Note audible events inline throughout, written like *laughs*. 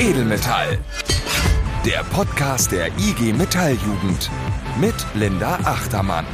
Edelmetall. Der Podcast der IG Metalljugend mit Linda Achtermann.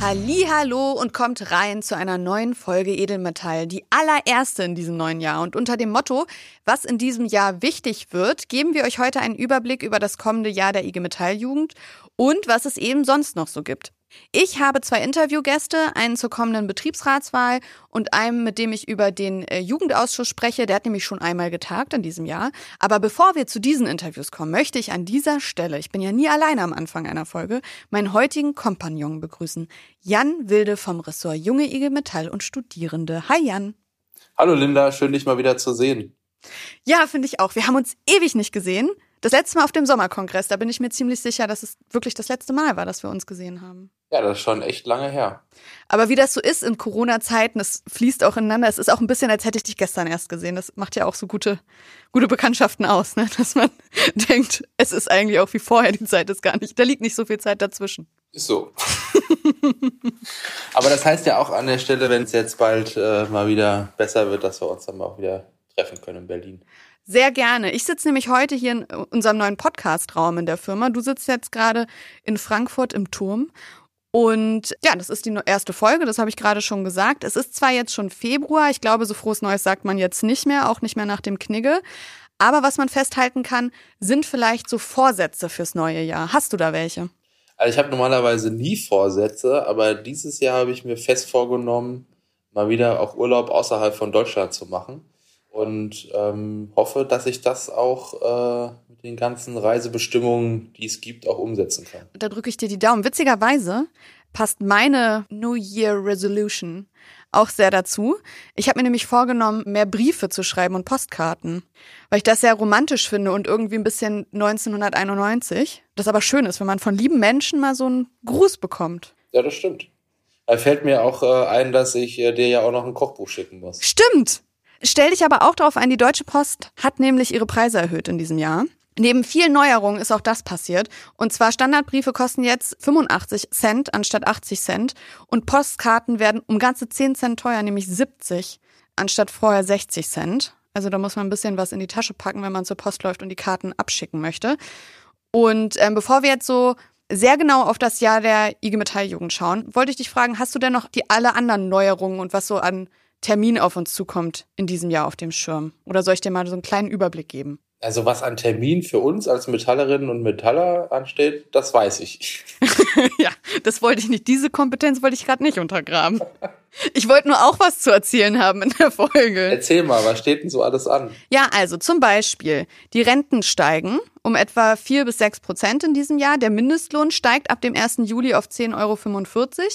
Hallo und kommt rein zu einer neuen Folge Edelmetall, die allererste in diesem neuen Jahr. Und unter dem Motto, was in diesem Jahr wichtig wird, geben wir euch heute einen Überblick über das kommende Jahr der IG Metalljugend und was es eben sonst noch so gibt. Ich habe zwei Interviewgäste, einen zur kommenden Betriebsratswahl und einen, mit dem ich über den äh, Jugendausschuss spreche. Der hat nämlich schon einmal getagt in diesem Jahr. Aber bevor wir zu diesen Interviews kommen, möchte ich an dieser Stelle, ich bin ja nie alleine am Anfang einer Folge, meinen heutigen Kompagnon begrüßen. Jan Wilde vom Ressort Junge IG Metall und Studierende. Hi Jan. Hallo Linda, schön dich mal wieder zu sehen. Ja, finde ich auch. Wir haben uns ewig nicht gesehen. Das letzte Mal auf dem Sommerkongress, da bin ich mir ziemlich sicher, dass es wirklich das letzte Mal war, dass wir uns gesehen haben. Ja, das ist schon echt lange her. Aber wie das so ist in Corona-Zeiten, es fließt auch ineinander. Es ist auch ein bisschen, als hätte ich dich gestern erst gesehen. Das macht ja auch so gute, gute Bekanntschaften aus, ne? *laughs* dass man *laughs* denkt, es ist eigentlich auch wie vorher, die Zeit ist gar nicht. Da liegt nicht so viel Zeit dazwischen. Ist so. *laughs* Aber das heißt ja auch an der Stelle, wenn es jetzt bald äh, mal wieder besser wird, dass wir uns dann auch wieder treffen können in Berlin. Sehr gerne. Ich sitze nämlich heute hier in unserem neuen Podcast-Raum in der Firma. Du sitzt jetzt gerade in Frankfurt im Turm und ja, das ist die erste Folge, das habe ich gerade schon gesagt. Es ist zwar jetzt schon Februar, ich glaube, so frohes Neues sagt man jetzt nicht mehr, auch nicht mehr nach dem Knigge. Aber was man festhalten kann, sind vielleicht so Vorsätze fürs neue Jahr. Hast du da welche? Also ich habe normalerweise nie Vorsätze, aber dieses Jahr habe ich mir fest vorgenommen, mal wieder auch Urlaub außerhalb von Deutschland zu machen und ähm, hoffe, dass ich das auch äh, mit den ganzen Reisebestimmungen, die es gibt, auch umsetzen kann. Da drücke ich dir die Daumen. Witzigerweise passt meine New Year Resolution auch sehr dazu. Ich habe mir nämlich vorgenommen, mehr Briefe zu schreiben und Postkarten, weil ich das sehr romantisch finde und irgendwie ein bisschen 1991. Das aber schön ist, wenn man von lieben Menschen mal so einen Gruß bekommt. Ja, das stimmt. Da fällt mir auch äh, ein, dass ich äh, dir ja auch noch ein Kochbuch schicken muss. Stimmt. Stell dich aber auch darauf ein, die Deutsche Post hat nämlich ihre Preise erhöht in diesem Jahr. Neben vielen Neuerungen ist auch das passiert. Und zwar Standardbriefe kosten jetzt 85 Cent anstatt 80 Cent und Postkarten werden um ganze 10 Cent teuer, nämlich 70 anstatt vorher 60 Cent. Also da muss man ein bisschen was in die Tasche packen, wenn man zur Post läuft und die Karten abschicken möchte. Und ähm, bevor wir jetzt so sehr genau auf das Jahr der IG Metalljugend schauen, wollte ich dich fragen, hast du denn noch die alle anderen Neuerungen und was so an Termin auf uns zukommt in diesem Jahr auf dem Schirm? Oder soll ich dir mal so einen kleinen Überblick geben? Also was an Termin für uns als Metallerinnen und Metaller ansteht, das weiß ich. *laughs* ja, das wollte ich nicht. Diese Kompetenz wollte ich gerade nicht untergraben. Ich wollte nur auch was zu erzählen haben in der Folge. Erzähl mal, was steht denn so alles an? Ja, also zum Beispiel, die Renten steigen um etwa vier bis sechs Prozent in diesem Jahr. Der Mindestlohn steigt ab dem 1. Juli auf 10,45 Euro.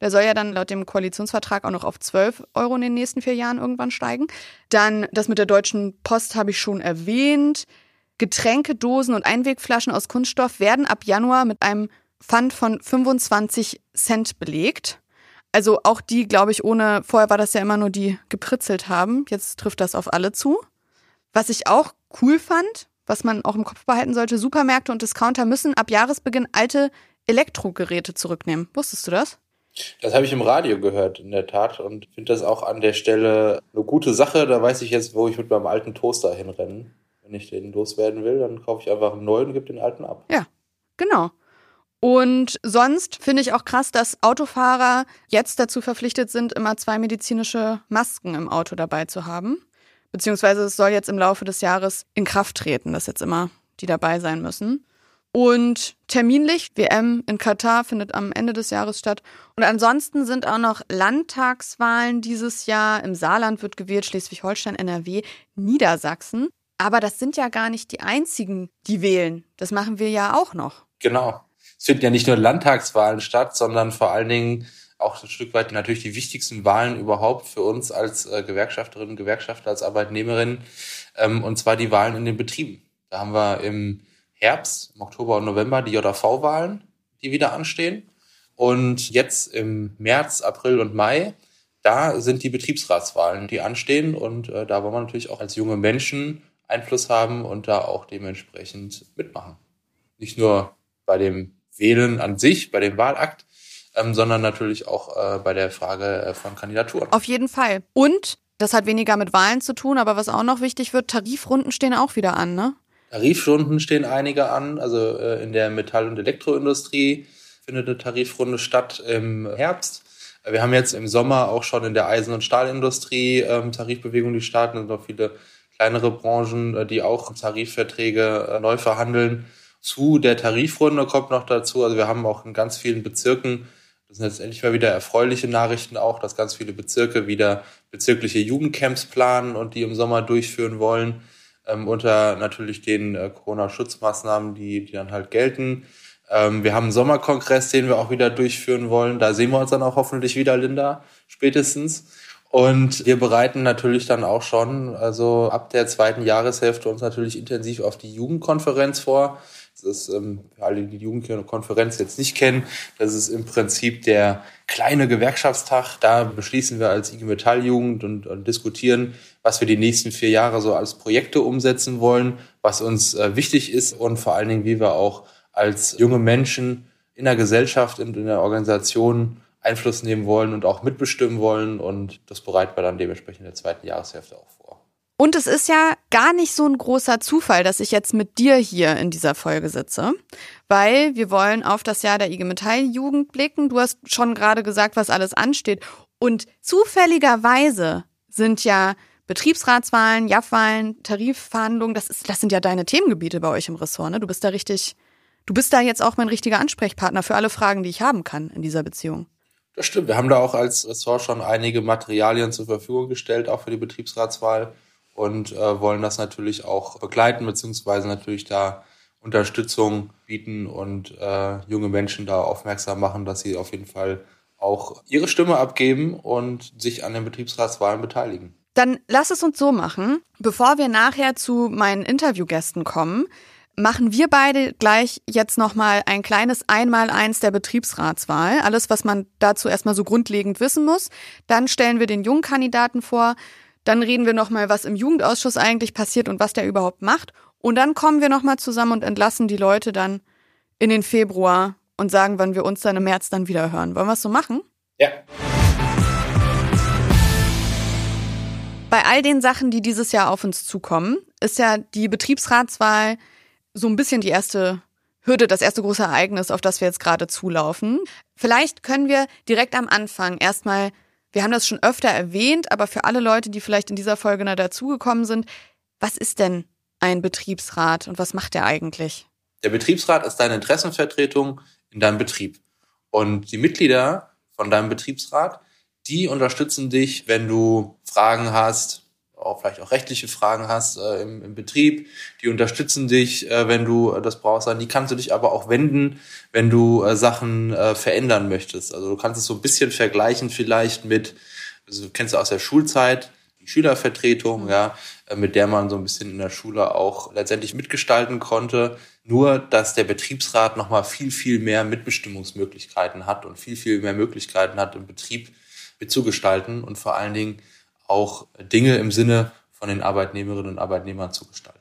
Der soll ja dann laut dem Koalitionsvertrag auch noch auf 12 Euro in den nächsten vier Jahren irgendwann steigen. Dann das mit der Deutschen Post habe ich schon erwähnt. Getränkedosen und Einwegflaschen aus Kunststoff werden ab Januar mit einem Pfand von 25 Cent belegt. Also auch die, glaube ich, ohne, vorher war das ja immer nur die gepritzelt haben. Jetzt trifft das auf alle zu. Was ich auch cool fand, was man auch im Kopf behalten sollte, Supermärkte und Discounter müssen ab Jahresbeginn alte Elektrogeräte zurücknehmen. Wusstest du das? Das habe ich im Radio gehört, in der Tat, und finde das auch an der Stelle eine gute Sache. Da weiß ich jetzt, wo ich mit meinem alten Toaster hinrenne. Wenn ich den loswerden will, dann kaufe ich einfach einen neuen und gebe den alten ab. Ja, genau. Und sonst finde ich auch krass, dass Autofahrer jetzt dazu verpflichtet sind, immer zwei medizinische Masken im Auto dabei zu haben. Beziehungsweise es soll jetzt im Laufe des Jahres in Kraft treten, dass jetzt immer die dabei sein müssen. Und terminlich, WM in Katar findet am Ende des Jahres statt. Und ansonsten sind auch noch Landtagswahlen dieses Jahr. Im Saarland wird gewählt, Schleswig-Holstein, NRW, Niedersachsen. Aber das sind ja gar nicht die einzigen, die wählen. Das machen wir ja auch noch. Genau es finden ja nicht nur Landtagswahlen statt, sondern vor allen Dingen auch ein Stück weit natürlich die wichtigsten Wahlen überhaupt für uns als äh, Gewerkschafterinnen, Gewerkschafter, als Arbeitnehmerinnen, ähm, und zwar die Wahlen in den Betrieben. Da haben wir im Herbst, im Oktober und November die JV-Wahlen, die wieder anstehen. Und jetzt im März, April und Mai, da sind die Betriebsratswahlen, die anstehen. Und äh, da wollen wir natürlich auch als junge Menschen Einfluss haben und da auch dementsprechend mitmachen. Nicht nur bei dem Wählen an sich, bei dem Wahlakt, ähm, sondern natürlich auch äh, bei der Frage äh, von Kandidaturen. Auf jeden Fall. Und Das hat weniger mit Wahlen zu tun, aber was auch noch wichtig wird, Tarifrunden stehen auch wieder an, ne? Tarifrunden stehen einige an. Also äh, in der Metall- und Elektroindustrie findet eine Tarifrunde statt im Herbst. Wir haben jetzt im Sommer auch schon in der Eisen- und Stahlindustrie ähm, Tarifbewegungen, die starten. Es sind noch viele kleinere Branchen, äh, die auch Tarifverträge äh, neu verhandeln. Zu der Tarifrunde kommt noch dazu, also wir haben auch in ganz vielen Bezirken, das sind jetzt endlich mal wieder erfreuliche Nachrichten auch, dass ganz viele Bezirke wieder bezirkliche Jugendcamps planen und die im Sommer durchführen wollen, ähm, unter natürlich den äh, Corona-Schutzmaßnahmen, die, die dann halt gelten. Ähm, wir haben einen Sommerkongress, den wir auch wieder durchführen wollen. Da sehen wir uns dann auch hoffentlich wieder, Linda, spätestens. Und wir bereiten natürlich dann auch schon, also ab der zweiten Jahreshälfte uns natürlich intensiv auf die Jugendkonferenz vor. Das ist, ähm, für alle, die die Jugendkonferenz jetzt nicht kennen, das ist im Prinzip der kleine Gewerkschaftstag. Da beschließen wir als IG Metall Jugend und, und diskutieren, was wir die nächsten vier Jahre so als Projekte umsetzen wollen, was uns äh, wichtig ist und vor allen Dingen, wie wir auch als junge Menschen in der Gesellschaft und in der Organisation Einfluss nehmen wollen und auch mitbestimmen wollen. Und das bereiten wir dann dementsprechend in der zweiten Jahreshälfte auch vor. Und es ist ja gar nicht so ein großer Zufall, dass ich jetzt mit dir hier in dieser Folge sitze, weil wir wollen auf das Jahr der IG Metall Jugend blicken. Du hast schon gerade gesagt, was alles ansteht. Und zufälligerweise sind ja Betriebsratswahlen, JAF-Wahlen, Tarifverhandlungen, das, ist, das sind ja deine Themengebiete bei euch im Ressort. Ne? Du bist da richtig Du bist da jetzt auch mein richtiger Ansprechpartner für alle Fragen, die ich haben kann in dieser Beziehung. Das stimmt. Wir haben da auch als Ressort schon einige Materialien zur Verfügung gestellt, auch für die Betriebsratswahl und äh, wollen das natürlich auch begleiten, beziehungsweise natürlich da Unterstützung bieten und äh, junge Menschen da aufmerksam machen, dass sie auf jeden Fall auch ihre Stimme abgeben und sich an den Betriebsratswahlen beteiligen. Dann lass es uns so machen, bevor wir nachher zu meinen Interviewgästen kommen, machen wir beide gleich jetzt nochmal ein kleines Einmaleins der Betriebsratswahl. Alles, was man dazu erstmal so grundlegend wissen muss. Dann stellen wir den jungen Kandidaten vor. Dann reden wir nochmal, was im Jugendausschuss eigentlich passiert und was der überhaupt macht. Und dann kommen wir nochmal zusammen und entlassen die Leute dann in den Februar und sagen, wann wir uns dann im März dann wieder hören. Wollen wir es so machen? Ja. Bei all den Sachen, die dieses Jahr auf uns zukommen, ist ja die Betriebsratswahl so ein bisschen die erste Hürde, das erste große Ereignis, auf das wir jetzt gerade zulaufen. Vielleicht können wir direkt am Anfang erstmal, wir haben das schon öfter erwähnt, aber für alle Leute, die vielleicht in dieser Folge noch dazugekommen sind, was ist denn ein Betriebsrat und was macht der eigentlich? Der Betriebsrat ist deine Interessenvertretung in deinem Betrieb. Und die Mitglieder von deinem Betriebsrat, die unterstützen dich, wenn du Fragen hast, auch vielleicht auch rechtliche Fragen hast äh, im, im Betrieb, die unterstützen dich, äh, wenn du äh, das brauchst. An die kannst du dich aber auch wenden, wenn du äh, Sachen äh, verändern möchtest. Also du kannst es so ein bisschen vergleichen vielleicht mit, also du kennst du aus der Schulzeit, die Schülervertretung, mhm. ja, äh, mit der man so ein bisschen in der Schule auch letztendlich mitgestalten konnte. Nur, dass der Betriebsrat nochmal viel, viel mehr Mitbestimmungsmöglichkeiten hat und viel, viel mehr Möglichkeiten hat, im Betrieb mitzugestalten und vor allen Dingen auch Dinge im Sinne von den Arbeitnehmerinnen und Arbeitnehmern zu gestalten.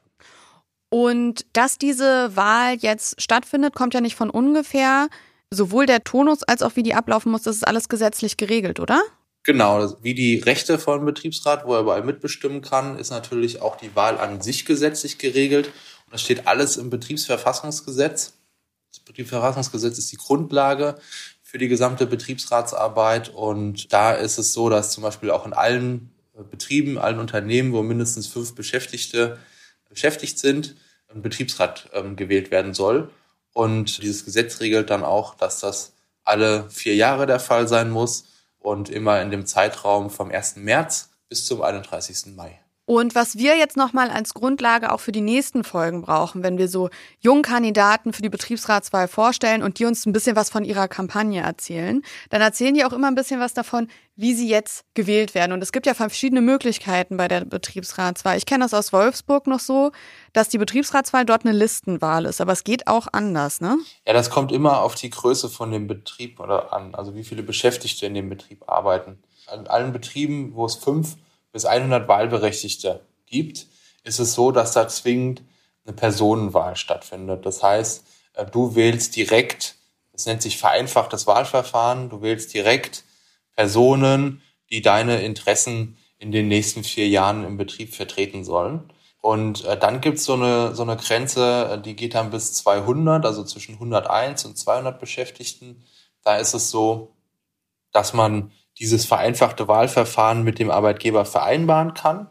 Und dass diese Wahl jetzt stattfindet, kommt ja nicht von ungefähr. Sowohl der Tonus als auch wie die ablaufen muss, das ist alles gesetzlich geregelt, oder? Genau, wie die Rechte von Betriebsrat, wo er überall mitbestimmen kann, ist natürlich auch die Wahl an sich gesetzlich geregelt. Und das steht alles im Betriebsverfassungsgesetz. Das Betriebsverfassungsgesetz ist die Grundlage für die gesamte Betriebsratsarbeit. Und da ist es so, dass zum Beispiel auch in allen Betrieben, allen Unternehmen, wo mindestens fünf Beschäftigte beschäftigt sind, ein Betriebsrat ähm, gewählt werden soll. Und dieses Gesetz regelt dann auch, dass das alle vier Jahre der Fall sein muss und immer in dem Zeitraum vom 1. März bis zum 31. Mai. Und was wir jetzt nochmal als Grundlage auch für die nächsten Folgen brauchen, wenn wir so Jungkandidaten für die Betriebsratswahl vorstellen und die uns ein bisschen was von ihrer Kampagne erzählen, dann erzählen die auch immer ein bisschen was davon, wie sie jetzt gewählt werden. Und es gibt ja verschiedene Möglichkeiten bei der Betriebsratswahl. Ich kenne das aus Wolfsburg noch so, dass die Betriebsratswahl dort eine Listenwahl ist, aber es geht auch anders, ne? Ja, das kommt immer auf die Größe von dem Betrieb oder an, also wie viele Beschäftigte in dem Betrieb arbeiten. An allen Betrieben, wo es fünf bis 100 Wahlberechtigte gibt, ist es so, dass da zwingend eine Personenwahl stattfindet. Das heißt, äh, du wählst direkt, das nennt sich vereinfachtes Wahlverfahren, du wählst direkt Personen, die deine Interessen in den nächsten vier Jahren im Betrieb vertreten sollen. Und äh, dann gibt's so eine, so eine Grenze, äh, die geht dann bis 200, also zwischen 101 und 200 Beschäftigten. Da ist es so, dass man dieses vereinfachte Wahlverfahren mit dem Arbeitgeber vereinbaren kann.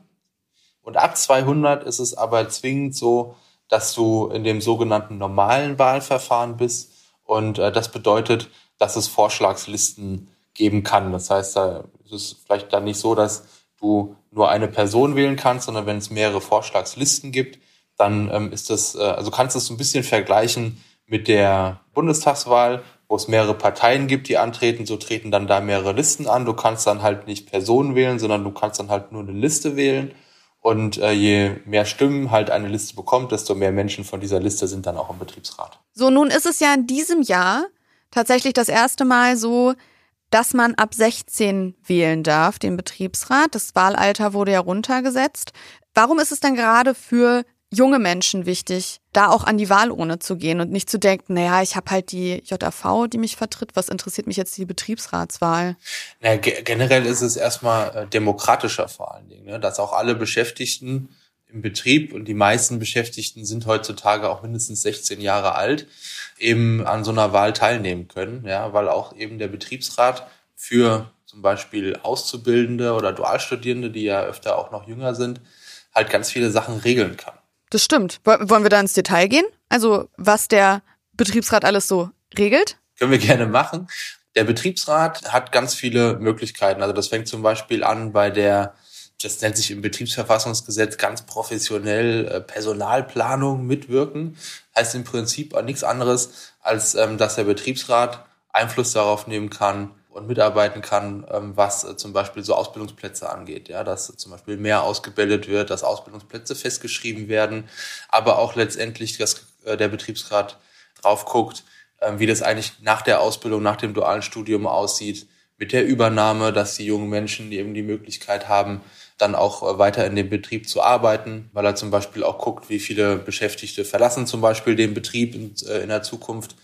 Und ab 200 ist es aber zwingend so, dass du in dem sogenannten normalen Wahlverfahren bist. Und äh, das bedeutet, dass es Vorschlagslisten geben kann. Das heißt, da ist es vielleicht dann nicht so, dass du nur eine Person wählen kannst, sondern wenn es mehrere Vorschlagslisten gibt, dann ähm, ist das, äh, also kannst du es ein bisschen vergleichen mit der Bundestagswahl, wo es mehrere Parteien gibt, die antreten, so treten dann da mehrere Listen an. Du kannst dann halt nicht Personen wählen, sondern du kannst dann halt nur eine Liste wählen. Und äh, je mehr Stimmen halt eine Liste bekommt, desto mehr Menschen von dieser Liste sind dann auch im Betriebsrat. So, nun ist es ja in diesem Jahr tatsächlich das erste Mal so, dass man ab 16 wählen darf, den Betriebsrat. Das Wahlalter wurde ja runtergesetzt. Warum ist es dann gerade für junge Menschen wichtig, da auch an die Wahlurne zu gehen und nicht zu denken, naja, ich habe halt die JAV, die mich vertritt, was interessiert mich jetzt die Betriebsratswahl? Naja, ge generell ist es erstmal äh, demokratischer vor allen Dingen, ne? dass auch alle Beschäftigten im Betrieb und die meisten Beschäftigten sind heutzutage auch mindestens 16 Jahre alt, eben an so einer Wahl teilnehmen können, ja, weil auch eben der Betriebsrat für zum Beispiel Auszubildende oder Dualstudierende, die ja öfter auch noch jünger sind, halt ganz viele Sachen regeln kann. Das stimmt. Wollen wir da ins Detail gehen? Also was der Betriebsrat alles so regelt? Können wir gerne machen. Der Betriebsrat hat ganz viele Möglichkeiten. Also das fängt zum Beispiel an bei der, das nennt sich im Betriebsverfassungsgesetz ganz professionell äh, Personalplanung mitwirken. Heißt im Prinzip nichts anderes, als ähm, dass der Betriebsrat Einfluss darauf nehmen kann, und mitarbeiten kann, ähm, was äh, zum Beispiel so Ausbildungsplätze angeht. Ja, dass zum Beispiel mehr ausgebildet wird, dass Ausbildungsplätze festgeschrieben werden, aber auch letztendlich, dass äh, der Betriebsrat drauf guckt, äh, wie das eigentlich nach der Ausbildung, nach dem dualen Studium aussieht, mit der Übernahme, dass die jungen Menschen eben die Möglichkeit haben, dann auch weiter in dem Betrieb zu arbeiten, weil er zum Beispiel auch guckt, wie viele Beschäftigte verlassen zum Beispiel den Betrieb in der Zukunft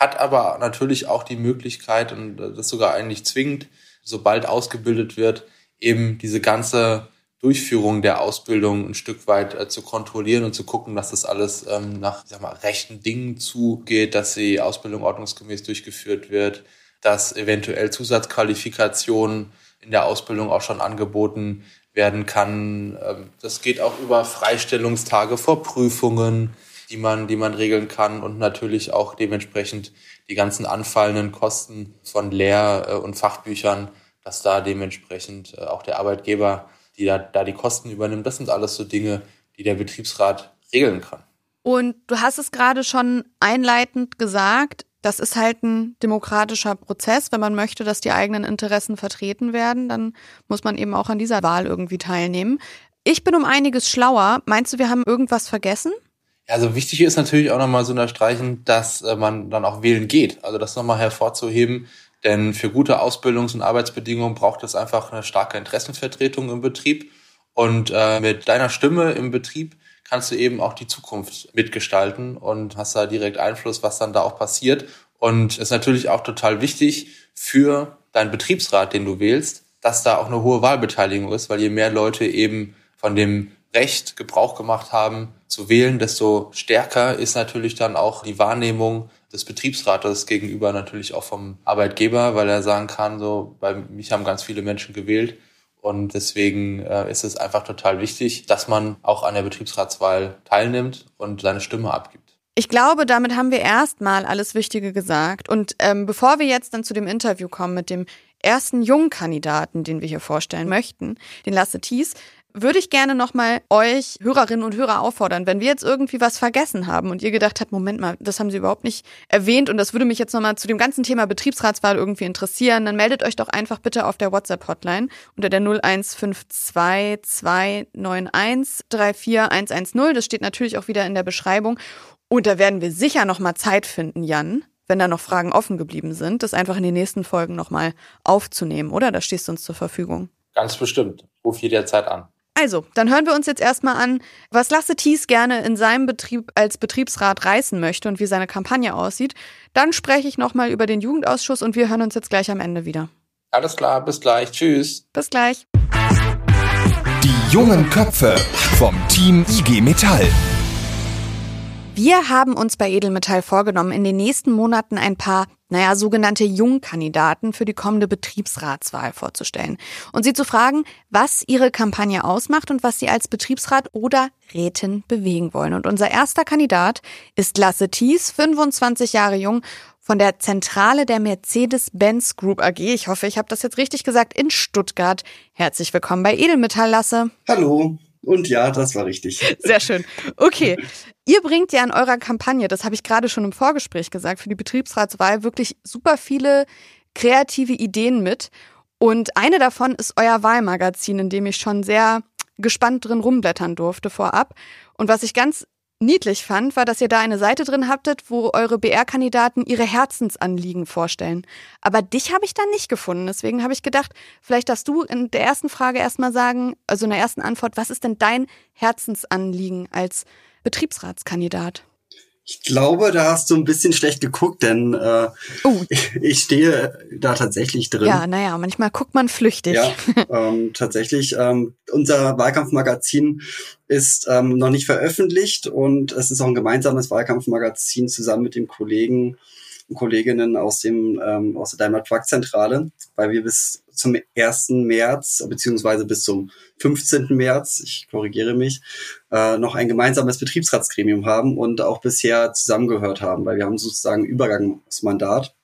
hat aber natürlich auch die Möglichkeit, und das sogar eigentlich zwingend, sobald ausgebildet wird, eben diese ganze Durchführung der Ausbildung ein Stück weit äh, zu kontrollieren und zu gucken, dass das alles ähm, nach sag mal, rechten Dingen zugeht, dass die Ausbildung ordnungsgemäß durchgeführt wird, dass eventuell Zusatzqualifikationen in der Ausbildung auch schon angeboten werden kann. Ähm, das geht auch über Freistellungstage vor Prüfungen die man, die man regeln kann und natürlich auch dementsprechend die ganzen anfallenden Kosten von Lehr- äh, und Fachbüchern, dass da dementsprechend äh, auch der Arbeitgeber, die da, da die Kosten übernimmt. Das sind alles so Dinge, die der Betriebsrat regeln kann. Und du hast es gerade schon einleitend gesagt, das ist halt ein demokratischer Prozess. Wenn man möchte, dass die eigenen Interessen vertreten werden, dann muss man eben auch an dieser Wahl irgendwie teilnehmen. Ich bin um einiges schlauer. Meinst du, wir haben irgendwas vergessen? Also wichtig ist natürlich auch nochmal zu unterstreichen, dass äh, man dann auch wählen geht. Also das nochmal hervorzuheben, denn für gute Ausbildungs- und Arbeitsbedingungen braucht es einfach eine starke Interessenvertretung im Betrieb. Und äh, mit deiner Stimme im Betrieb kannst du eben auch die Zukunft mitgestalten und hast da direkt Einfluss, was dann da auch passiert. Und ist natürlich auch total wichtig für deinen Betriebsrat, den du wählst, dass da auch eine hohe Wahlbeteiligung ist, weil je mehr Leute eben von dem Recht Gebrauch gemacht haben, zu wählen, desto stärker ist natürlich dann auch die Wahrnehmung des Betriebsrates gegenüber natürlich auch vom Arbeitgeber, weil er sagen kann, so, bei mich haben ganz viele Menschen gewählt und deswegen äh, ist es einfach total wichtig, dass man auch an der Betriebsratswahl teilnimmt und seine Stimme abgibt. Ich glaube, damit haben wir erstmal alles Wichtige gesagt. Und ähm, bevor wir jetzt dann zu dem Interview kommen mit dem ersten Jungkandidaten, den wir hier vorstellen möchten, den Lasse Thies, würde ich gerne nochmal euch Hörerinnen und Hörer auffordern, wenn wir jetzt irgendwie was vergessen haben und ihr gedacht habt, Moment mal, das haben sie überhaupt nicht erwähnt und das würde mich jetzt nochmal zu dem ganzen Thema Betriebsratswahl irgendwie interessieren, dann meldet euch doch einfach bitte auf der WhatsApp-Hotline unter der 0152291341110. Das steht natürlich auch wieder in der Beschreibung. Und da werden wir sicher nochmal Zeit finden, Jan, wenn da noch Fragen offen geblieben sind, das einfach in den nächsten Folgen nochmal aufzunehmen, oder? Da stehst du uns zur Verfügung. Ganz bestimmt. Ruf jederzeit an. Also, dann hören wir uns jetzt erstmal an, was Lasse Thies gerne in seinem Betrieb als Betriebsrat reißen möchte und wie seine Kampagne aussieht. Dann spreche ich nochmal über den Jugendausschuss und wir hören uns jetzt gleich am Ende wieder. Alles klar, bis gleich. Tschüss. Bis gleich. jungen Köpfe vom Team IG Metall. Wir haben uns bei Edelmetall vorgenommen, in den nächsten Monaten ein paar, naja, sogenannte Jungkandidaten für die kommende Betriebsratswahl vorzustellen und sie zu fragen, was ihre Kampagne ausmacht und was sie als Betriebsrat oder Rätin bewegen wollen. Und unser erster Kandidat ist Lasse Thies, 25 Jahre jung von der Zentrale der Mercedes-Benz Group AG. Ich hoffe, ich habe das jetzt richtig gesagt, in Stuttgart. Herzlich willkommen bei Edelmetall, Lasse. Hallo. Und ja, das war richtig. Sehr schön. Okay. Ihr bringt ja in eurer Kampagne, das habe ich gerade schon im Vorgespräch gesagt, für die Betriebsratswahl wirklich super viele kreative Ideen mit. Und eine davon ist euer Wahlmagazin, in dem ich schon sehr gespannt drin rumblättern durfte vorab. Und was ich ganz niedlich fand, war, dass ihr da eine Seite drin habtet, wo eure BR-Kandidaten ihre Herzensanliegen vorstellen. Aber dich habe ich da nicht gefunden. Deswegen habe ich gedacht, vielleicht darfst du in der ersten Frage erstmal sagen, also in der ersten Antwort, was ist denn dein Herzensanliegen als Betriebsratskandidat? Ich glaube, da hast du ein bisschen schlecht geguckt, denn äh, oh. *laughs* ich, stehe da tatsächlich drin. Ja, naja, manchmal guckt man flüchtig. Ja, *laughs* ähm, tatsächlich. Ähm, unser Wahlkampfmagazin ist ähm, noch nicht veröffentlicht und es ist auch ein gemeinsames Wahlkampfmagazin zusammen mit dem Kollegen und Kolleginnen aus dem ähm, aus der Daimler Truck Zentrale, weil wir bis zum 1. März beziehungsweise bis zum 15. März, ich korrigiere mich, äh, noch ein gemeinsames Betriebsratsgremium haben und auch bisher zusammengehört haben, weil wir haben sozusagen Übergangsmandat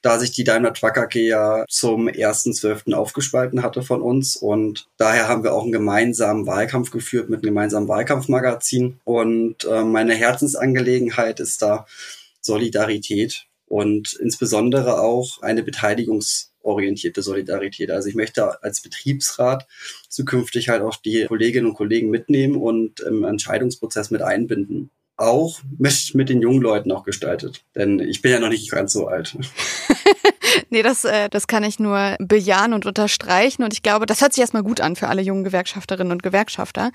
da sich die Daimler Truck AG ja zum 1.12. aufgespalten hatte von uns. Und daher haben wir auch einen gemeinsamen Wahlkampf geführt mit einem gemeinsamen Wahlkampfmagazin. Und äh, meine Herzensangelegenheit ist da Solidarität und insbesondere auch eine beteiligungsorientierte Solidarität. Also ich möchte als Betriebsrat zukünftig halt auch die Kolleginnen und Kollegen mitnehmen und im Entscheidungsprozess mit einbinden. Auch mit, mit den jungen Leuten auch gestaltet. Denn ich bin ja noch nicht ganz so alt. *laughs* *laughs* nee, das, äh, das kann ich nur bejahen und unterstreichen. Und ich glaube, das hört sich erstmal gut an für alle jungen Gewerkschafterinnen und Gewerkschafter.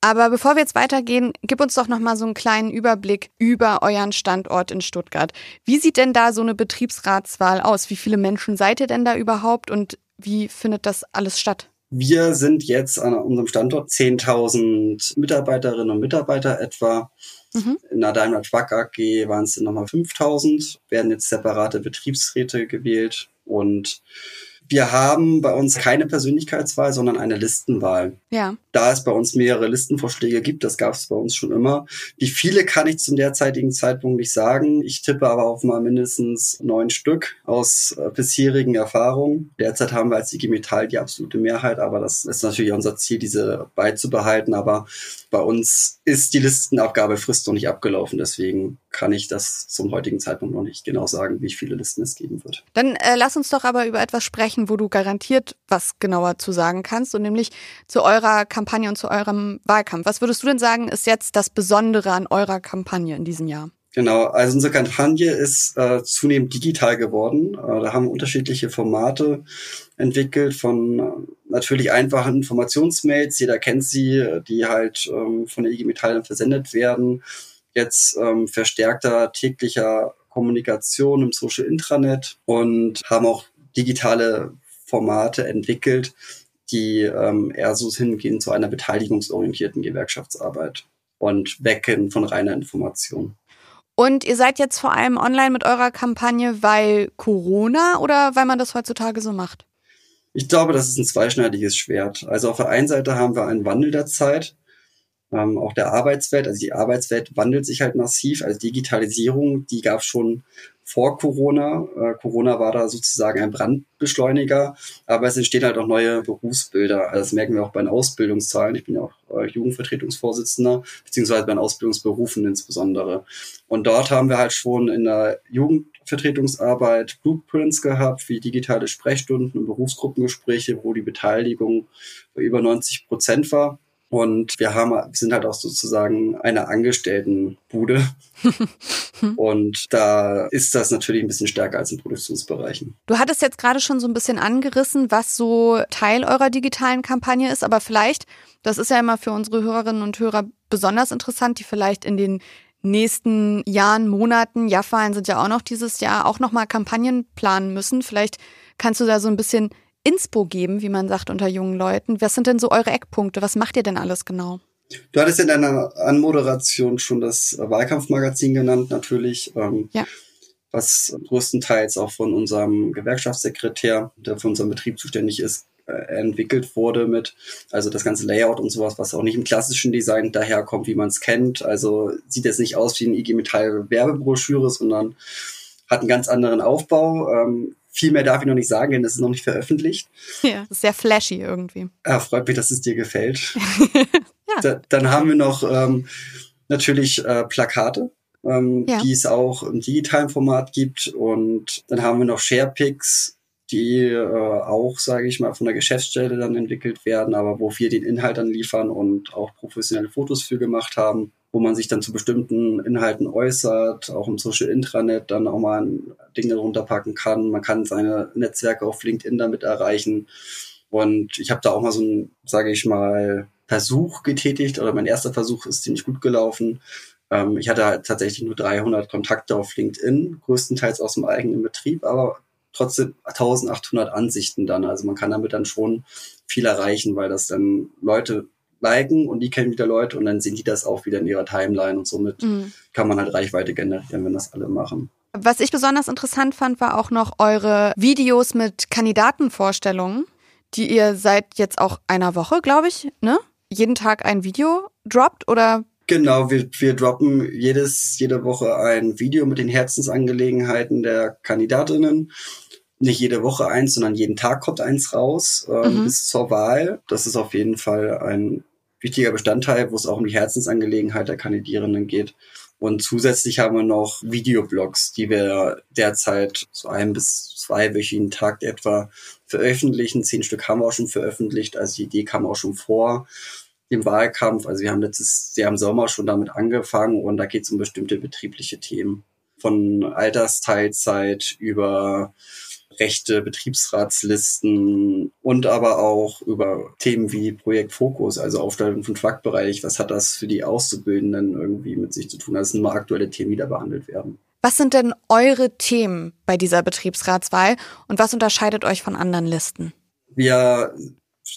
Aber bevor wir jetzt weitergehen, gib uns doch noch mal so einen kleinen Überblick über euren Standort in Stuttgart. Wie sieht denn da so eine Betriebsratswahl aus? Wie viele Menschen seid ihr denn da überhaupt und wie findet das alles statt? Wir sind jetzt an unserem Standort 10.000 Mitarbeiterinnen und Mitarbeiter etwa. Mhm. In der Daimler Truck AG waren es nochmal 5.000, werden jetzt separate Betriebsräte gewählt und wir haben bei uns keine Persönlichkeitswahl, sondern eine Listenwahl. Ja. Da es bei uns mehrere Listenvorschläge gibt, das gab es bei uns schon immer. Wie viele kann ich zum derzeitigen Zeitpunkt nicht sagen. Ich tippe aber auf mal mindestens neun Stück aus äh, bisherigen Erfahrungen. Derzeit haben wir als IG Metall die absolute Mehrheit, aber das ist natürlich unser Ziel, diese beizubehalten. Aber bei uns ist die Listenabgabefrist noch nicht abgelaufen. Deswegen kann ich das zum heutigen Zeitpunkt noch nicht genau sagen, wie viele Listen es geben wird. Dann äh, lass uns doch aber über etwas sprechen, wo du garantiert was genauer zu sagen kannst, und nämlich zu eurer Kampagne und zu eurem Wahlkampf. Was würdest du denn sagen, ist jetzt das Besondere an eurer Kampagne in diesem Jahr? Genau, also unsere Kampagne ist äh, zunehmend digital geworden. Äh, da haben unterschiedliche Formate entwickelt von äh, natürlich einfachen Informationsmails, jeder kennt sie, die halt ähm, von der IG Metall versendet werden. Jetzt ähm, verstärkter täglicher Kommunikation im Social Intranet und haben auch digitale Formate entwickelt, die ähm, eher so hingehen zu einer beteiligungsorientierten Gewerkschaftsarbeit und weggehen von reiner Information. Und ihr seid jetzt vor allem online mit eurer Kampagne, weil Corona oder weil man das heutzutage so macht? Ich glaube, das ist ein zweischneidiges Schwert. Also auf der einen Seite haben wir einen Wandel der Zeit, ähm, auch der Arbeitswelt. Also die Arbeitswelt wandelt sich halt massiv. Also Digitalisierung, die gab es schon vor Corona. Äh, Corona war da sozusagen ein Brandbeschleuniger, aber es entstehen halt auch neue Berufsbilder. Also das merken wir auch bei den Ausbildungszahlen. Ich bin ja auch äh, Jugendvertretungsvorsitzender, beziehungsweise bei den Ausbildungsberufen insbesondere. Und dort haben wir halt schon in der Jugendvertretungsarbeit Blueprints gehabt, wie digitale Sprechstunden und Berufsgruppengespräche, wo die Beteiligung über 90 Prozent war. Und wir haben, wir sind halt auch sozusagen eine Angestelltenbude. *laughs* und da ist das natürlich ein bisschen stärker als in Produktionsbereichen. Du hattest jetzt gerade schon so ein bisschen angerissen, was so Teil eurer digitalen Kampagne ist, aber vielleicht, das ist ja immer für unsere Hörerinnen und Hörer besonders interessant, die vielleicht in den nächsten Jahren, Monaten, Jahrwahlen sind ja auch noch dieses Jahr, auch nochmal Kampagnen planen müssen. Vielleicht kannst du da so ein bisschen Inspo geben, wie man sagt unter jungen Leuten. Was sind denn so eure Eckpunkte? Was macht ihr denn alles genau? Du hattest in deiner Anmoderation schon das Wahlkampfmagazin genannt, natürlich. Ähm, ja. Was größtenteils auch von unserem Gewerkschaftssekretär, der für unseren Betrieb zuständig ist, äh, entwickelt wurde mit, also das ganze Layout und sowas, was auch nicht im klassischen Design daherkommt, wie man es kennt. Also sieht jetzt nicht aus wie eine IG Metall Werbebroschüre, sondern hat einen ganz anderen Aufbau. Ähm, viel mehr darf ich noch nicht sagen, denn es ist noch nicht veröffentlicht. Ja, ist sehr flashy irgendwie. Ja, freut mich, dass es dir gefällt. *laughs* ja. Da, dann haben wir noch ähm, natürlich äh, Plakate, ähm, ja. die es auch im digitalen Format gibt. Und dann haben wir noch Sharepics, die äh, auch, sage ich mal, von der Geschäftsstelle dann entwickelt werden, aber wo wir den Inhalt dann liefern und auch professionelle Fotos für gemacht haben wo man sich dann zu bestimmten Inhalten äußert, auch im Social Intranet dann auch mal Dinge runterpacken kann. Man kann seine Netzwerke auf LinkedIn damit erreichen. Und ich habe da auch mal so ein, sage ich mal, Versuch getätigt oder mein erster Versuch ist ziemlich gut gelaufen. Ähm, ich hatte halt tatsächlich nur 300 Kontakte auf LinkedIn, größtenteils aus dem eigenen Betrieb, aber trotzdem 1800 Ansichten dann. Also man kann damit dann schon viel erreichen, weil das dann Leute liken und die kennen wieder Leute und dann sehen die das auch wieder in ihrer Timeline und somit mhm. kann man halt Reichweite generieren, wenn das alle machen. Was ich besonders interessant fand, war auch noch eure Videos mit Kandidatenvorstellungen, die ihr seit jetzt auch einer Woche, glaube ich, ne? Jeden Tag ein Video droppt oder Genau, wir, wir droppen jedes, jede Woche ein Video mit den Herzensangelegenheiten der Kandidatinnen nicht jede Woche eins, sondern jeden Tag kommt eins raus äh, mhm. bis zur Wahl. Das ist auf jeden Fall ein wichtiger Bestandteil, wo es auch um die Herzensangelegenheit der Kandidierenden geht. Und zusätzlich haben wir noch Videoblogs, die wir derzeit so ein bis zwei wöchigen Tag etwa veröffentlichen. Zehn Stück haben wir auch schon veröffentlicht. Also die Idee kam auch schon vor dem Wahlkampf. Also wir haben letztes Jahr im Sommer schon damit angefangen und da geht es um bestimmte betriebliche Themen. Von Altersteilzeit über Rechte, Betriebsratslisten und aber auch über Themen wie Projekt Fokus, also Aufstellung von Fachbereich. Was hat das für die Auszubildenden irgendwie mit sich zu tun? Das sind nur aktuelle Themen, die da behandelt werden. Was sind denn eure Themen bei dieser Betriebsratswahl und was unterscheidet euch von anderen Listen? Wir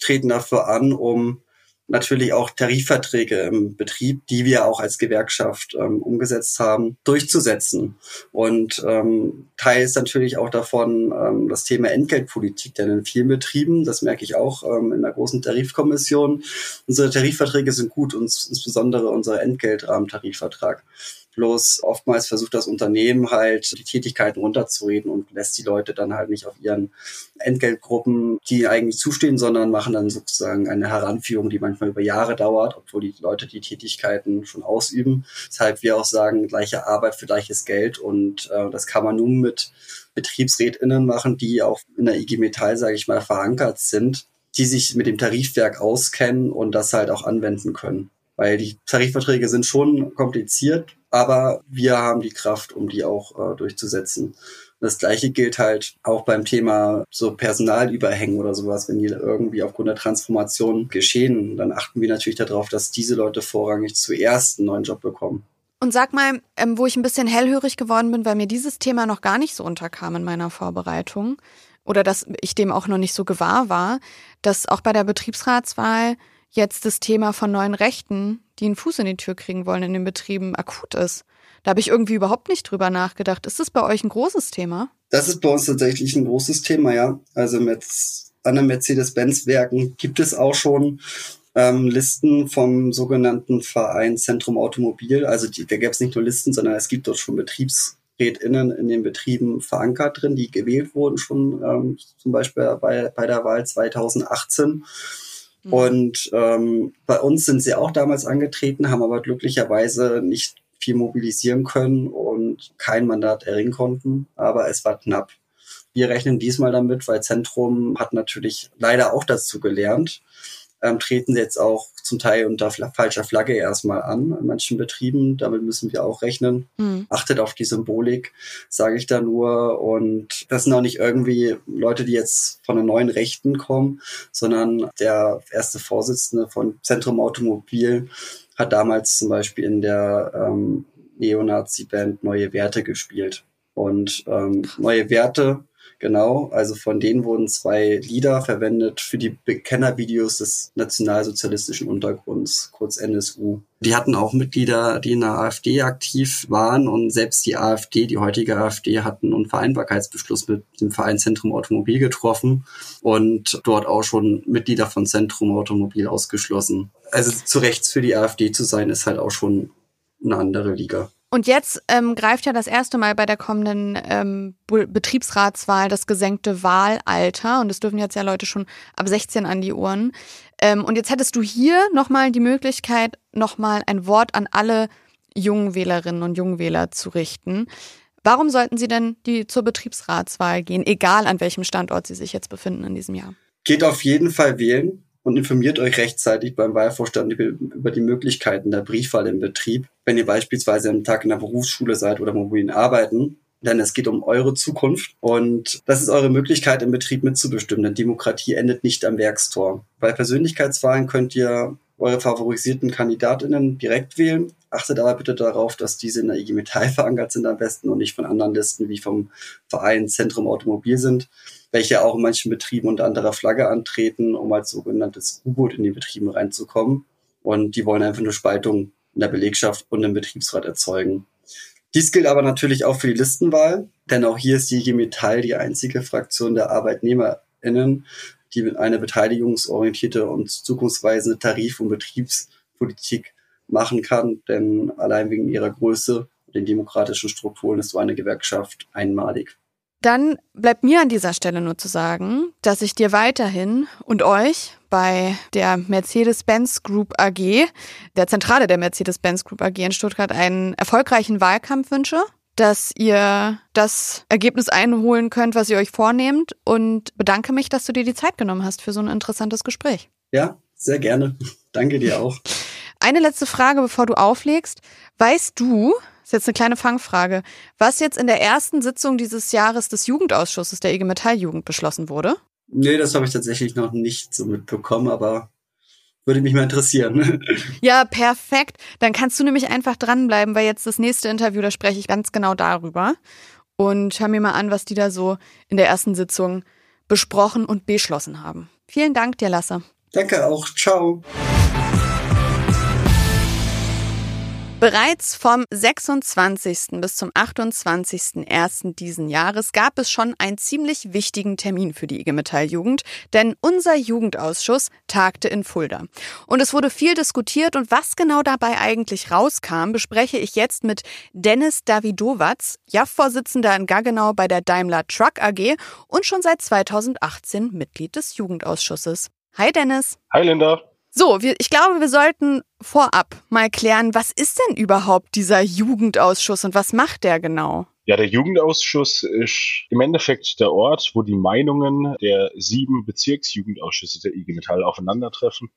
treten dafür an, um natürlich auch Tarifverträge im Betrieb, die wir auch als Gewerkschaft ähm, umgesetzt haben, durchzusetzen. Und ähm, Teil ist natürlich auch davon ähm, das Thema Entgeltpolitik, denn in vielen Betrieben, das merke ich auch ähm, in der großen Tarifkommission, unsere Tarifverträge sind gut, uns, insbesondere unser Entgeltrahmentarifvertrag. Bloß oftmals versucht das Unternehmen halt, die Tätigkeiten runterzureden und lässt die Leute dann halt nicht auf ihren Entgeltgruppen, die eigentlich zustehen, sondern machen dann sozusagen eine Heranführung, die manchmal über Jahre dauert, obwohl die Leute die Tätigkeiten schon ausüben. Deshalb wir auch sagen, gleiche Arbeit für gleiches Geld und äh, das kann man nun mit BetriebsrätInnen machen, die auch in der IG Metall, sage ich mal, verankert sind, die sich mit dem Tarifwerk auskennen und das halt auch anwenden können weil die Tarifverträge sind schon kompliziert, aber wir haben die Kraft, um die auch äh, durchzusetzen. Das gleiche gilt halt auch beim Thema so Personalüberhängen oder sowas, wenn die irgendwie aufgrund der Transformation geschehen, dann achten wir natürlich darauf, dass diese Leute vorrangig zuerst einen neuen Job bekommen. Und sag mal, ähm, wo ich ein bisschen hellhörig geworden bin, weil mir dieses Thema noch gar nicht so unterkam in meiner Vorbereitung oder dass ich dem auch noch nicht so gewahr war, dass auch bei der Betriebsratswahl jetzt das Thema von neuen Rechten, die einen Fuß in die Tür kriegen wollen in den Betrieben, akut ist. Da habe ich irgendwie überhaupt nicht drüber nachgedacht. Ist das bei euch ein großes Thema? Das ist bei uns tatsächlich ein großes Thema, ja. Also mit anderen Mercedes-Benz-Werken gibt es auch schon ähm, Listen vom sogenannten Verein Zentrum Automobil. Also die, da gäbe es nicht nur Listen, sondern es gibt dort schon BetriebsrätInnen in den Betrieben verankert drin, die gewählt wurden schon ähm, zum Beispiel bei, bei der Wahl 2018. Mhm. Und ähm, bei uns sind sie auch damals angetreten, haben aber glücklicherweise nicht viel mobilisieren können und kein Mandat erringen konnten, aber es war knapp. Wir rechnen diesmal damit, weil Zentrum hat natürlich leider auch dazu gelernt, ähm, treten sie jetzt auch zum Teil unter falscher Flagge erstmal an in manchen Betrieben. Damit müssen wir auch rechnen. Mhm. Achtet auf die Symbolik, sage ich da nur. Und das sind auch nicht irgendwie Leute, die jetzt von den neuen Rechten kommen, sondern der erste Vorsitzende von Zentrum Automobil hat damals zum Beispiel in der ähm, Neonazi-Band Neue Werte gespielt. Und ähm, Neue Werte Genau, also von denen wurden zwei Lieder verwendet für die Bekennervideos des nationalsozialistischen Untergrunds, kurz NSU. Die hatten auch Mitglieder, die in der AfD aktiv waren und selbst die AfD, die heutige AfD, hatten einen Vereinbarkeitsbeschluss mit dem Verein Zentrum Automobil getroffen und dort auch schon Mitglieder von Zentrum Automobil ausgeschlossen. Also zu rechts für die AfD zu sein, ist halt auch schon eine andere Liga. Und jetzt ähm, greift ja das erste Mal bei der kommenden ähm, Betriebsratswahl das gesenkte Wahlalter. Und es dürfen jetzt ja Leute schon ab 16 an die Ohren. Ähm, und jetzt hättest du hier nochmal die Möglichkeit, nochmal ein Wort an alle jungen Wählerinnen und jungen Wähler zu richten. Warum sollten sie denn die zur Betriebsratswahl gehen, egal an welchem Standort sie sich jetzt befinden in diesem Jahr? Geht auf jeden Fall wählen und informiert euch rechtzeitig beim Wahlvorstand über die Möglichkeiten der Briefwahl im Betrieb, wenn ihr beispielsweise am Tag in der Berufsschule seid oder mobilen Arbeiten. Denn es geht um eure Zukunft und das ist eure Möglichkeit im Betrieb mitzubestimmen, denn Demokratie endet nicht am Werkstor. Bei Persönlichkeitswahlen könnt ihr eure favorisierten KandidatInnen direkt wählen. Achtet aber bitte darauf, dass diese in der IG Metall verankert sind am besten und nicht von anderen Listen wie vom Verein Zentrum Automobil sind welche auch in manchen Betrieben unter anderer Flagge antreten, um als sogenanntes U-Boot in die Betrieben reinzukommen. Und die wollen einfach nur Spaltung in der Belegschaft und im Betriebsrat erzeugen. Dies gilt aber natürlich auch für die Listenwahl, denn auch hier ist die IG Metall die einzige Fraktion der ArbeitnehmerInnen, die mit einer beteiligungsorientierte und zukunftsweisende Tarif- und Betriebspolitik machen kann, denn allein wegen ihrer Größe und den demokratischen Strukturen ist so eine Gewerkschaft einmalig. Dann bleibt mir an dieser Stelle nur zu sagen, dass ich dir weiterhin und euch bei der Mercedes-Benz Group AG, der Zentrale der Mercedes-Benz Group AG in Stuttgart, einen erfolgreichen Wahlkampf wünsche, dass ihr das Ergebnis einholen könnt, was ihr euch vornehmt und bedanke mich, dass du dir die Zeit genommen hast für so ein interessantes Gespräch. Ja, sehr gerne. Danke dir auch. Eine letzte Frage, bevor du auflegst. Weißt du, ist jetzt eine kleine Fangfrage. Was jetzt in der ersten Sitzung dieses Jahres des Jugendausschusses der IG Metall Jugend beschlossen wurde? Nee, das habe ich tatsächlich noch nicht so mitbekommen, aber würde mich mal interessieren. *laughs* Ja, perfekt. Dann kannst du nämlich einfach dranbleiben, weil jetzt das nächste Interview, da spreche ich ganz genau darüber. Und hör mir mal an, was die da so in der ersten Sitzung besprochen und beschlossen haben. Vielen Dank dir, Lasse. Danke auch. Ciao. Bereits vom 26. bis zum 28.01. diesen Jahres gab es schon einen ziemlich wichtigen Termin für die IG Metall Jugend, denn unser Jugendausschuss tagte in Fulda. Und es wurde viel diskutiert und was genau dabei eigentlich rauskam, bespreche ich jetzt mit Dennis Davidowatz, JAF-Vorsitzender in Gaggenau bei der Daimler Truck AG und schon seit 2018 Mitglied des Jugendausschusses. Hi Dennis. Hi Linda. So, wir, ich glaube, wir sollten vorab mal klären, was ist denn überhaupt dieser Jugendausschuss und was macht der genau? Ja, der Jugendausschuss ist im Endeffekt der Ort, wo die Meinungen der sieben Bezirksjugendausschüsse der IG Metall aufeinandertreffen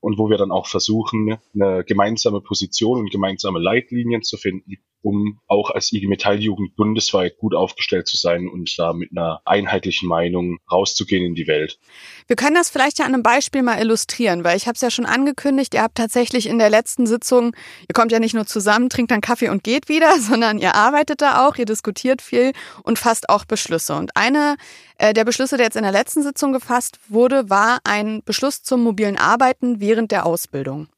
und wo wir dann auch versuchen, eine gemeinsame Position und gemeinsame Leitlinien zu finden, um auch als IG Metalljugend bundesweit gut aufgestellt zu sein und da mit einer einheitlichen Meinung rauszugehen in die Welt. Wir können das vielleicht ja an einem Beispiel mal illustrieren, weil ich habe es ja schon angekündigt, ihr habt tatsächlich in der letzten Sitzung, ihr kommt ja nicht nur zusammen, trinkt dann Kaffee und geht wieder, *laughs* sondern ihr arbeitet da auch, ihr diskutiert viel und fasst auch Beschlüsse. Und eine äh, der Beschlüsse, der jetzt in der letzten Sitzung gefasst wurde, war ein Beschluss zum mobilen Arbeiten während der Ausbildung.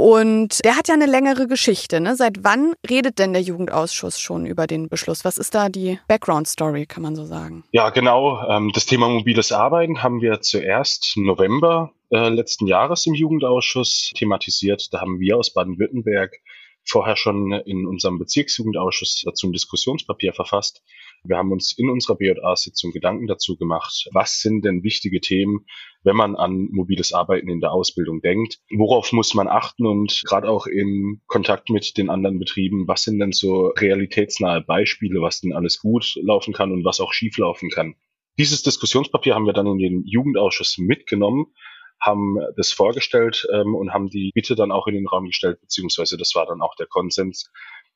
Und der hat ja eine längere Geschichte. Ne? Seit wann redet denn der Jugendausschuss schon über den Beschluss? Was ist da die Background-Story, kann man so sagen? Ja, genau. Ähm, das Thema mobiles Arbeiten haben wir zuerst November äh, letzten Jahres im Jugendausschuss thematisiert. Da haben wir aus Baden-Württemberg vorher schon in unserem Bezirksjugendausschuss dazu ein Diskussionspapier verfasst. Wir haben uns in unserer BJA-Sitzung Gedanken dazu gemacht, was sind denn wichtige Themen, wenn man an mobiles Arbeiten in der Ausbildung denkt. Worauf muss man achten und gerade auch in Kontakt mit den anderen Betrieben, was sind denn so realitätsnahe Beispiele, was denn alles gut laufen kann und was auch schief laufen kann. Dieses Diskussionspapier haben wir dann in den Jugendausschuss mitgenommen haben das vorgestellt ähm, und haben die Bitte dann auch in den Raum gestellt, beziehungsweise das war dann auch der Konsens.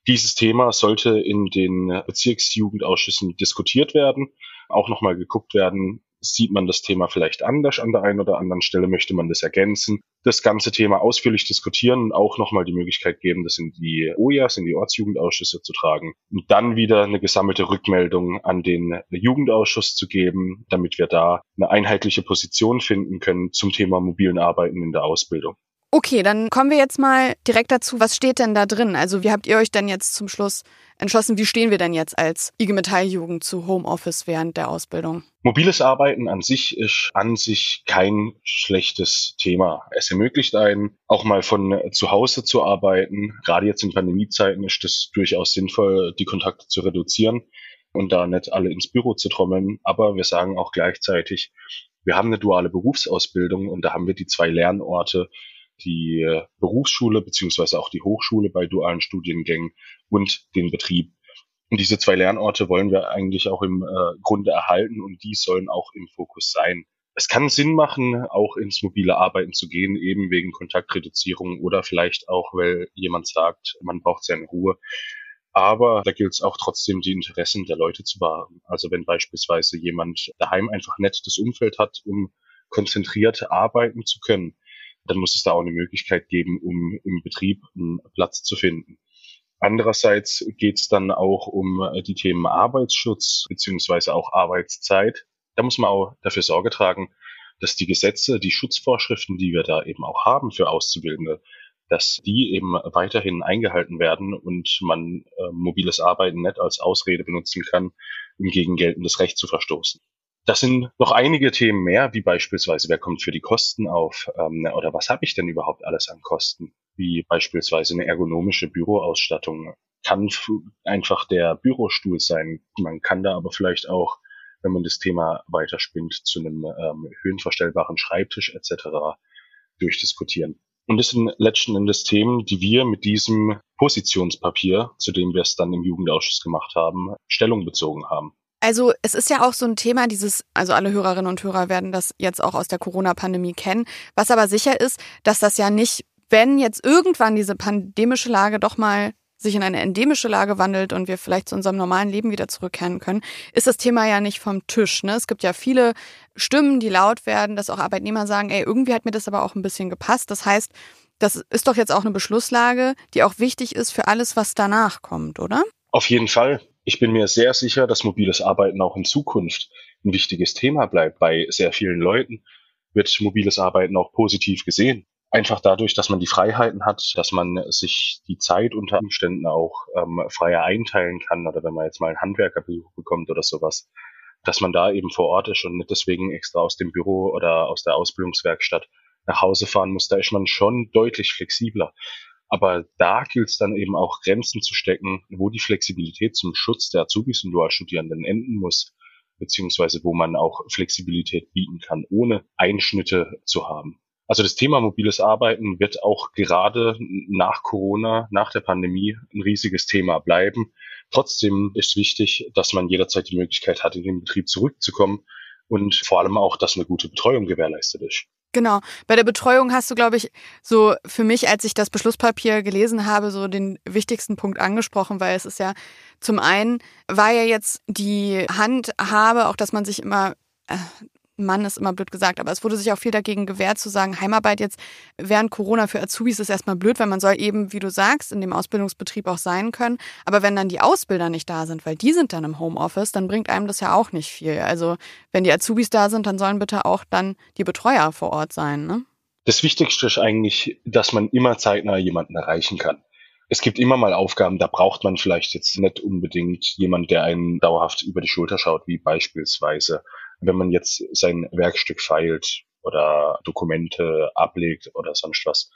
Dieses Thema sollte in den Bezirksjugendausschüssen diskutiert werden, auch nochmal geguckt werden, sieht man das Thema vielleicht anders an der einen oder anderen Stelle, möchte man das ergänzen, das ganze Thema ausführlich diskutieren und auch nochmal die Möglichkeit geben, das in die OJAs, in die Ortsjugendausschüsse zu tragen und dann wieder eine gesammelte Rückmeldung an den Jugendausschuss zu geben, damit wir da eine einheitliche Position finden können zum Thema mobilen Arbeiten in der Ausbildung. Okay, dann kommen wir jetzt mal direkt dazu. Was steht denn da drin? Also wie habt ihr euch denn jetzt zum Schluss entschlossen? Wie stehen wir denn jetzt als IG Metall Jugend zu Homeoffice während der Ausbildung? Mobiles Arbeiten an sich ist an sich kein schlechtes Thema. Es ermöglicht einen, auch mal von zu Hause zu arbeiten. Gerade jetzt in Pandemiezeiten ist es durchaus sinnvoll, die Kontakte zu reduzieren und da nicht alle ins Büro zu trommeln. Aber wir sagen auch gleichzeitig, wir haben eine duale Berufsausbildung und da haben wir die zwei Lernorte die Berufsschule beziehungsweise auch die Hochschule bei dualen Studiengängen und den Betrieb. Und diese zwei Lernorte wollen wir eigentlich auch im äh, Grunde erhalten und die sollen auch im Fokus sein. Es kann Sinn machen, auch ins mobile Arbeiten zu gehen, eben wegen Kontaktreduzierung oder vielleicht auch, weil jemand sagt, man braucht seine Ruhe. Aber da gilt es auch trotzdem, die Interessen der Leute zu wahren. Also wenn beispielsweise jemand daheim einfach das Umfeld hat, um konzentriert arbeiten zu können, dann muss es da auch eine Möglichkeit geben, um im Betrieb einen Platz zu finden. Andererseits geht es dann auch um äh, die Themen Arbeitsschutz beziehungsweise auch Arbeitszeit. Da muss man auch dafür Sorge tragen, dass die Gesetze, die Schutzvorschriften, die wir da eben auch haben für Auszubildende, dass die eben weiterhin eingehalten werden und man äh, mobiles Arbeiten nicht als Ausrede benutzen kann, um gegen geltendes Recht zu verstoßen. Das sind noch einige Themen mehr, wie beispielsweise, wer kommt für die Kosten auf ähm, oder was habe ich denn überhaupt alles an Kosten, wie beispielsweise eine ergonomische Büroausstattung. Kann einfach der Bürostuhl sein. Man kann da aber vielleicht auch, wenn man das Thema weiterspinnt, zu einem ähm, höhenverstellbaren Schreibtisch etc. durchdiskutieren. Und das sind letzten Endes Themen, die wir mit diesem Positionspapier, zu dem wir es dann im Jugendausschuss gemacht haben, Stellung bezogen haben. Also es ist ja auch so ein Thema, dieses, also alle Hörerinnen und Hörer werden das jetzt auch aus der Corona-Pandemie kennen. Was aber sicher ist, dass das ja nicht, wenn jetzt irgendwann diese pandemische Lage doch mal sich in eine endemische Lage wandelt und wir vielleicht zu unserem normalen Leben wieder zurückkehren können, ist das Thema ja nicht vom Tisch. Ne? Es gibt ja viele Stimmen, die laut werden, dass auch Arbeitnehmer sagen, ey, irgendwie hat mir das aber auch ein bisschen gepasst. Das heißt, das ist doch jetzt auch eine Beschlusslage, die auch wichtig ist für alles, was danach kommt, oder? Auf jeden Fall. Ich bin mir sehr sicher, dass mobiles Arbeiten auch in Zukunft ein wichtiges Thema bleibt. Bei sehr vielen Leuten wird mobiles Arbeiten auch positiv gesehen. Einfach dadurch, dass man die Freiheiten hat, dass man sich die Zeit unter Umständen auch ähm, freier einteilen kann oder wenn man jetzt mal einen Handwerkerbesuch bekommt oder sowas, dass man da eben vor Ort ist und nicht deswegen extra aus dem Büro oder aus der Ausbildungswerkstatt nach Hause fahren muss. Da ist man schon deutlich flexibler. Aber da gilt es dann eben auch Grenzen zu stecken, wo die Flexibilität zum Schutz der Azubis und Dualstudierenden enden muss, beziehungsweise wo man auch Flexibilität bieten kann, ohne Einschnitte zu haben. Also das Thema mobiles Arbeiten wird auch gerade nach Corona, nach der Pandemie ein riesiges Thema bleiben. Trotzdem ist wichtig, dass man jederzeit die Möglichkeit hat, in den Betrieb zurückzukommen und vor allem auch, dass eine gute Betreuung gewährleistet ist. Genau. Bei der Betreuung hast du, glaube ich, so für mich, als ich das Beschlusspapier gelesen habe, so den wichtigsten Punkt angesprochen, weil es ist ja zum einen war ja jetzt die Handhabe, auch dass man sich immer äh, Mann ist immer blöd gesagt, aber es wurde sich auch viel dagegen gewehrt zu sagen, Heimarbeit jetzt während Corona für Azubis ist erstmal blöd, weil man soll eben, wie du sagst, in dem Ausbildungsbetrieb auch sein können. Aber wenn dann die Ausbilder nicht da sind, weil die sind dann im Homeoffice, dann bringt einem das ja auch nicht viel. Also wenn die Azubis da sind, dann sollen bitte auch dann die Betreuer vor Ort sein. Ne? Das Wichtigste ist eigentlich, dass man immer zeitnah jemanden erreichen kann. Es gibt immer mal Aufgaben, da braucht man vielleicht jetzt nicht unbedingt jemand, der einen dauerhaft über die Schulter schaut, wie beispielsweise wenn man jetzt sein Werkstück feilt oder Dokumente ablegt oder sonst was.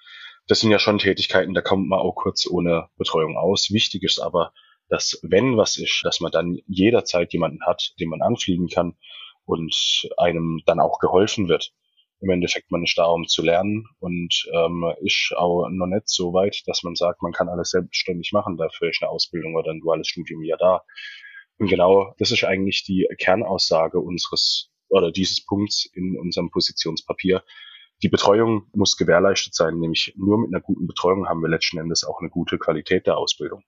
Das sind ja schon Tätigkeiten, da kommt man auch kurz ohne Betreuung aus. Wichtig ist aber, dass wenn was ist, dass man dann jederzeit jemanden hat, den man anfliegen kann und einem dann auch geholfen wird. Im Endeffekt, man ist da, um zu lernen und ähm, ist auch noch nicht so weit, dass man sagt, man kann alles selbstständig machen. Dafür ist eine Ausbildung oder ein duales Studium ja da. Und genau das ist eigentlich die Kernaussage unseres oder dieses Punkts in unserem Positionspapier. Die Betreuung muss gewährleistet sein, nämlich nur mit einer guten Betreuung haben wir letzten Endes auch eine gute Qualität der Ausbildung.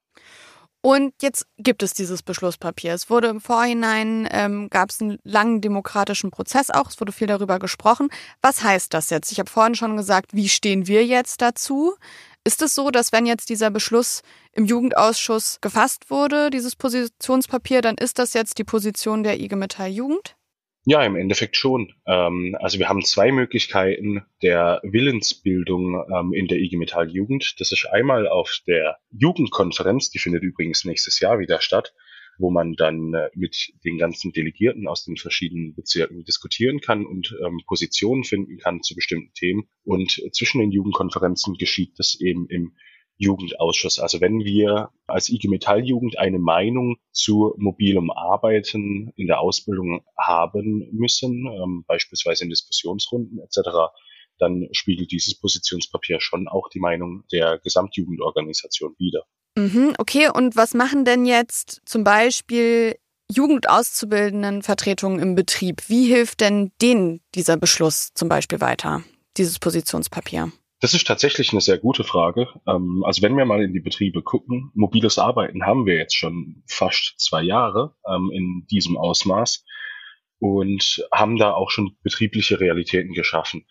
Und jetzt gibt es dieses Beschlusspapier. Es wurde im Vorhinein, ähm, gab es einen langen demokratischen Prozess auch, es wurde viel darüber gesprochen. Was heißt das jetzt? Ich habe vorhin schon gesagt, wie stehen wir jetzt dazu? Ist es so, dass wenn jetzt dieser Beschluss im Jugendausschuss gefasst wurde, dieses Positionspapier, dann ist das jetzt die Position der IG Metall Jugend? Ja, im Endeffekt schon. Ähm, also wir haben zwei Möglichkeiten der Willensbildung ähm, in der IG Metall Jugend. Das ist einmal auf der Jugendkonferenz, die findet übrigens nächstes Jahr wieder statt, wo man dann äh, mit den ganzen Delegierten aus den verschiedenen Bezirken diskutieren kann und ähm, Positionen finden kann zu bestimmten Themen. Und zwischen den Jugendkonferenzen geschieht das eben im Jugendausschuss. Also wenn wir als IG Metall Jugend eine Meinung zu mobilem Arbeiten in der Ausbildung haben müssen, ähm, beispielsweise in Diskussionsrunden etc., dann spiegelt dieses Positionspapier schon auch die Meinung der Gesamtjugendorganisation wider. Mhm, okay, und was machen denn jetzt zum Beispiel Jugendauszubildendenvertretungen im Betrieb? Wie hilft denn denen dieser Beschluss zum Beispiel weiter, dieses Positionspapier? Das ist tatsächlich eine sehr gute Frage. Ähm, also wenn wir mal in die Betriebe gucken, mobiles Arbeiten haben wir jetzt schon fast zwei Jahre ähm, in diesem Ausmaß und haben da auch schon betriebliche Realitäten geschaffen.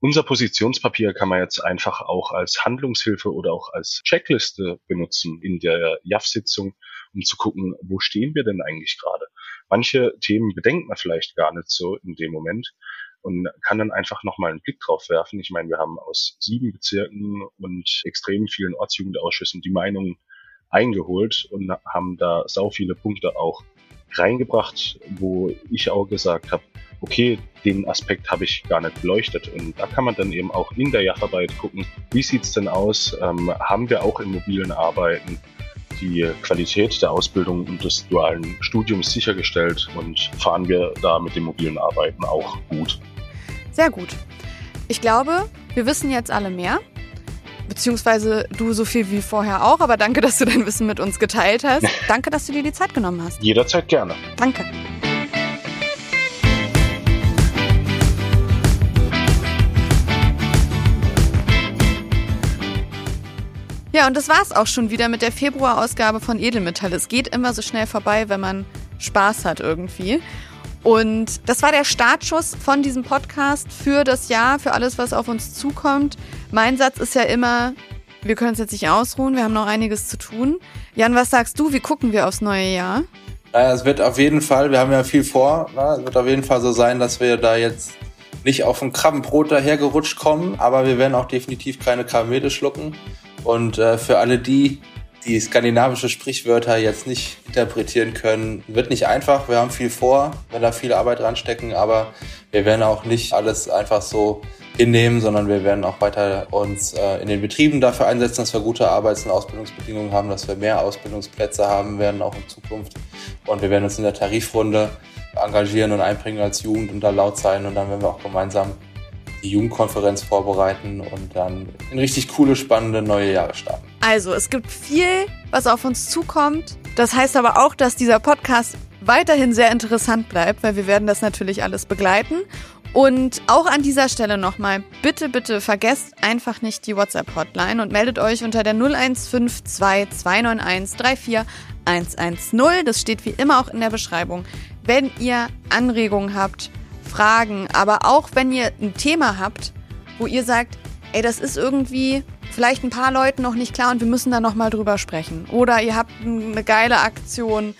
Unser Positionspapier kann man jetzt einfach auch als Handlungshilfe oder auch als Checkliste benutzen in der JAF-Sitzung, um zu gucken, wo stehen wir denn eigentlich gerade. Manche Themen bedenkt man vielleicht gar nicht so in dem Moment und kann dann einfach nochmal einen Blick drauf werfen. Ich meine, wir haben aus sieben Bezirken und extrem vielen Ortsjugendausschüssen die Meinung eingeholt und haben da sau viele Punkte auch reingebracht, wo ich auch gesagt habe, okay, den Aspekt habe ich gar nicht beleuchtet. Und da kann man dann eben auch in der Jacharbeit gucken, wie sieht's denn aus? Ähm, haben wir auch im mobilen Arbeiten die Qualität der Ausbildung und des dualen Studiums sichergestellt und fahren wir da mit dem mobilen Arbeiten auch gut? Sehr gut. Ich glaube, wir wissen jetzt alle mehr. Beziehungsweise du so viel wie vorher auch, aber danke, dass du dein Wissen mit uns geteilt hast. *laughs* Danke, dass du dir die Zeit genommen hast. Jederzeit gerne. Danke. Ja, und das war's auch schon wieder mit der Februarausgabe von Edelmetall. Es geht immer so schnell vorbei, wenn man Spaß hat irgendwie. Und das war der Startschuss von diesem Podcast für das Jahr, für alles, was auf uns zukommt. Mein Satz ist ja immer, wir können uns jetzt nicht ausruhen, wir haben noch einiges zu tun. Jan, was sagst du? Wie gucken wir aufs neue Jahr? Naja, es wird auf jeden Fall, wir haben ja viel vor, na, es wird auf jeden Fall so sein, dass wir da jetzt nicht auf ein Krabbenbrot dahergerutscht kommen, aber wir werden auch definitiv keine Karamelle schlucken. Und äh, für alle die, die skandinavische Sprichwörter jetzt nicht interpretieren können. Wird nicht einfach, wir haben viel vor, wenn da viel Arbeit dranstecken, aber wir werden auch nicht alles einfach so hinnehmen, sondern wir werden auch weiter uns äh, in den Betrieben dafür einsetzen, dass wir gute Arbeits- und Ausbildungsbedingungen haben, dass wir mehr Ausbildungsplätze haben werden, auch in Zukunft. Und wir werden uns in der Tarifrunde engagieren und einbringen als Jugend und da laut sein und dann werden wir auch gemeinsam die Jugendkonferenz vorbereiten und dann in richtig coole, spannende neue Jahre starten. Also, es gibt viel, was auf uns zukommt. Das heißt aber auch, dass dieser Podcast weiterhin sehr interessant bleibt, weil wir werden das natürlich alles begleiten. Und auch an dieser Stelle nochmal, bitte, bitte vergesst einfach nicht die WhatsApp-Hotline und meldet euch unter der 0152 291 34110. Das steht wie immer auch in der Beschreibung. Wenn ihr Anregungen habt, Fragen, aber auch wenn ihr ein Thema habt, wo ihr sagt, ey, das ist irgendwie vielleicht ein paar Leuten noch nicht klar und wir müssen da nochmal drüber sprechen. Oder ihr habt eine geile Aktion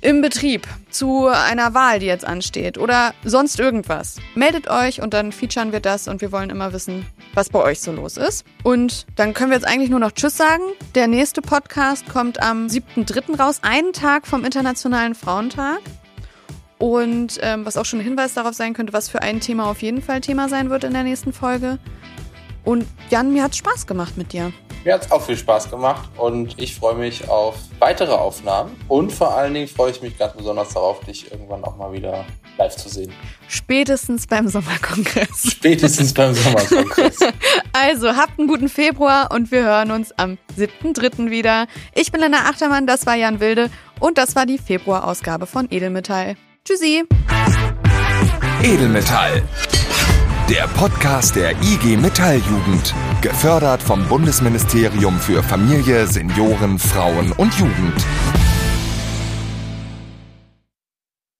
im Betrieb zu einer Wahl, die jetzt ansteht oder sonst irgendwas. Meldet euch und dann featuren wir das und wir wollen immer wissen, was bei euch so los ist. Und dann können wir jetzt eigentlich nur noch Tschüss sagen. Der nächste Podcast kommt am 7.3. raus, einen Tag vom Internationalen Frauentag. Und ähm, was auch schon ein Hinweis darauf sein könnte, was für ein Thema auf jeden Fall Thema sein wird in der nächsten Folge. Und Jan, mir hat es Spaß gemacht mit dir. Mir hat es auch viel Spaß gemacht und ich freue mich auf weitere Aufnahmen. Und vor allen Dingen freue ich mich ganz besonders darauf, dich irgendwann auch mal wieder live zu sehen. Spätestens beim Sommerkongress. Spätestens beim Sommerkongress. *laughs* also habt einen guten Februar und wir hören uns am 7.3. wieder. Ich bin Lena Achtermann, das war Jan Wilde und das war die Februarausgabe von Edelmetall. Tschüssi. Edelmetall. Der Podcast der IG Metalljugend. Gefördert vom Bundesministerium für Familie, Senioren, Frauen und Jugend.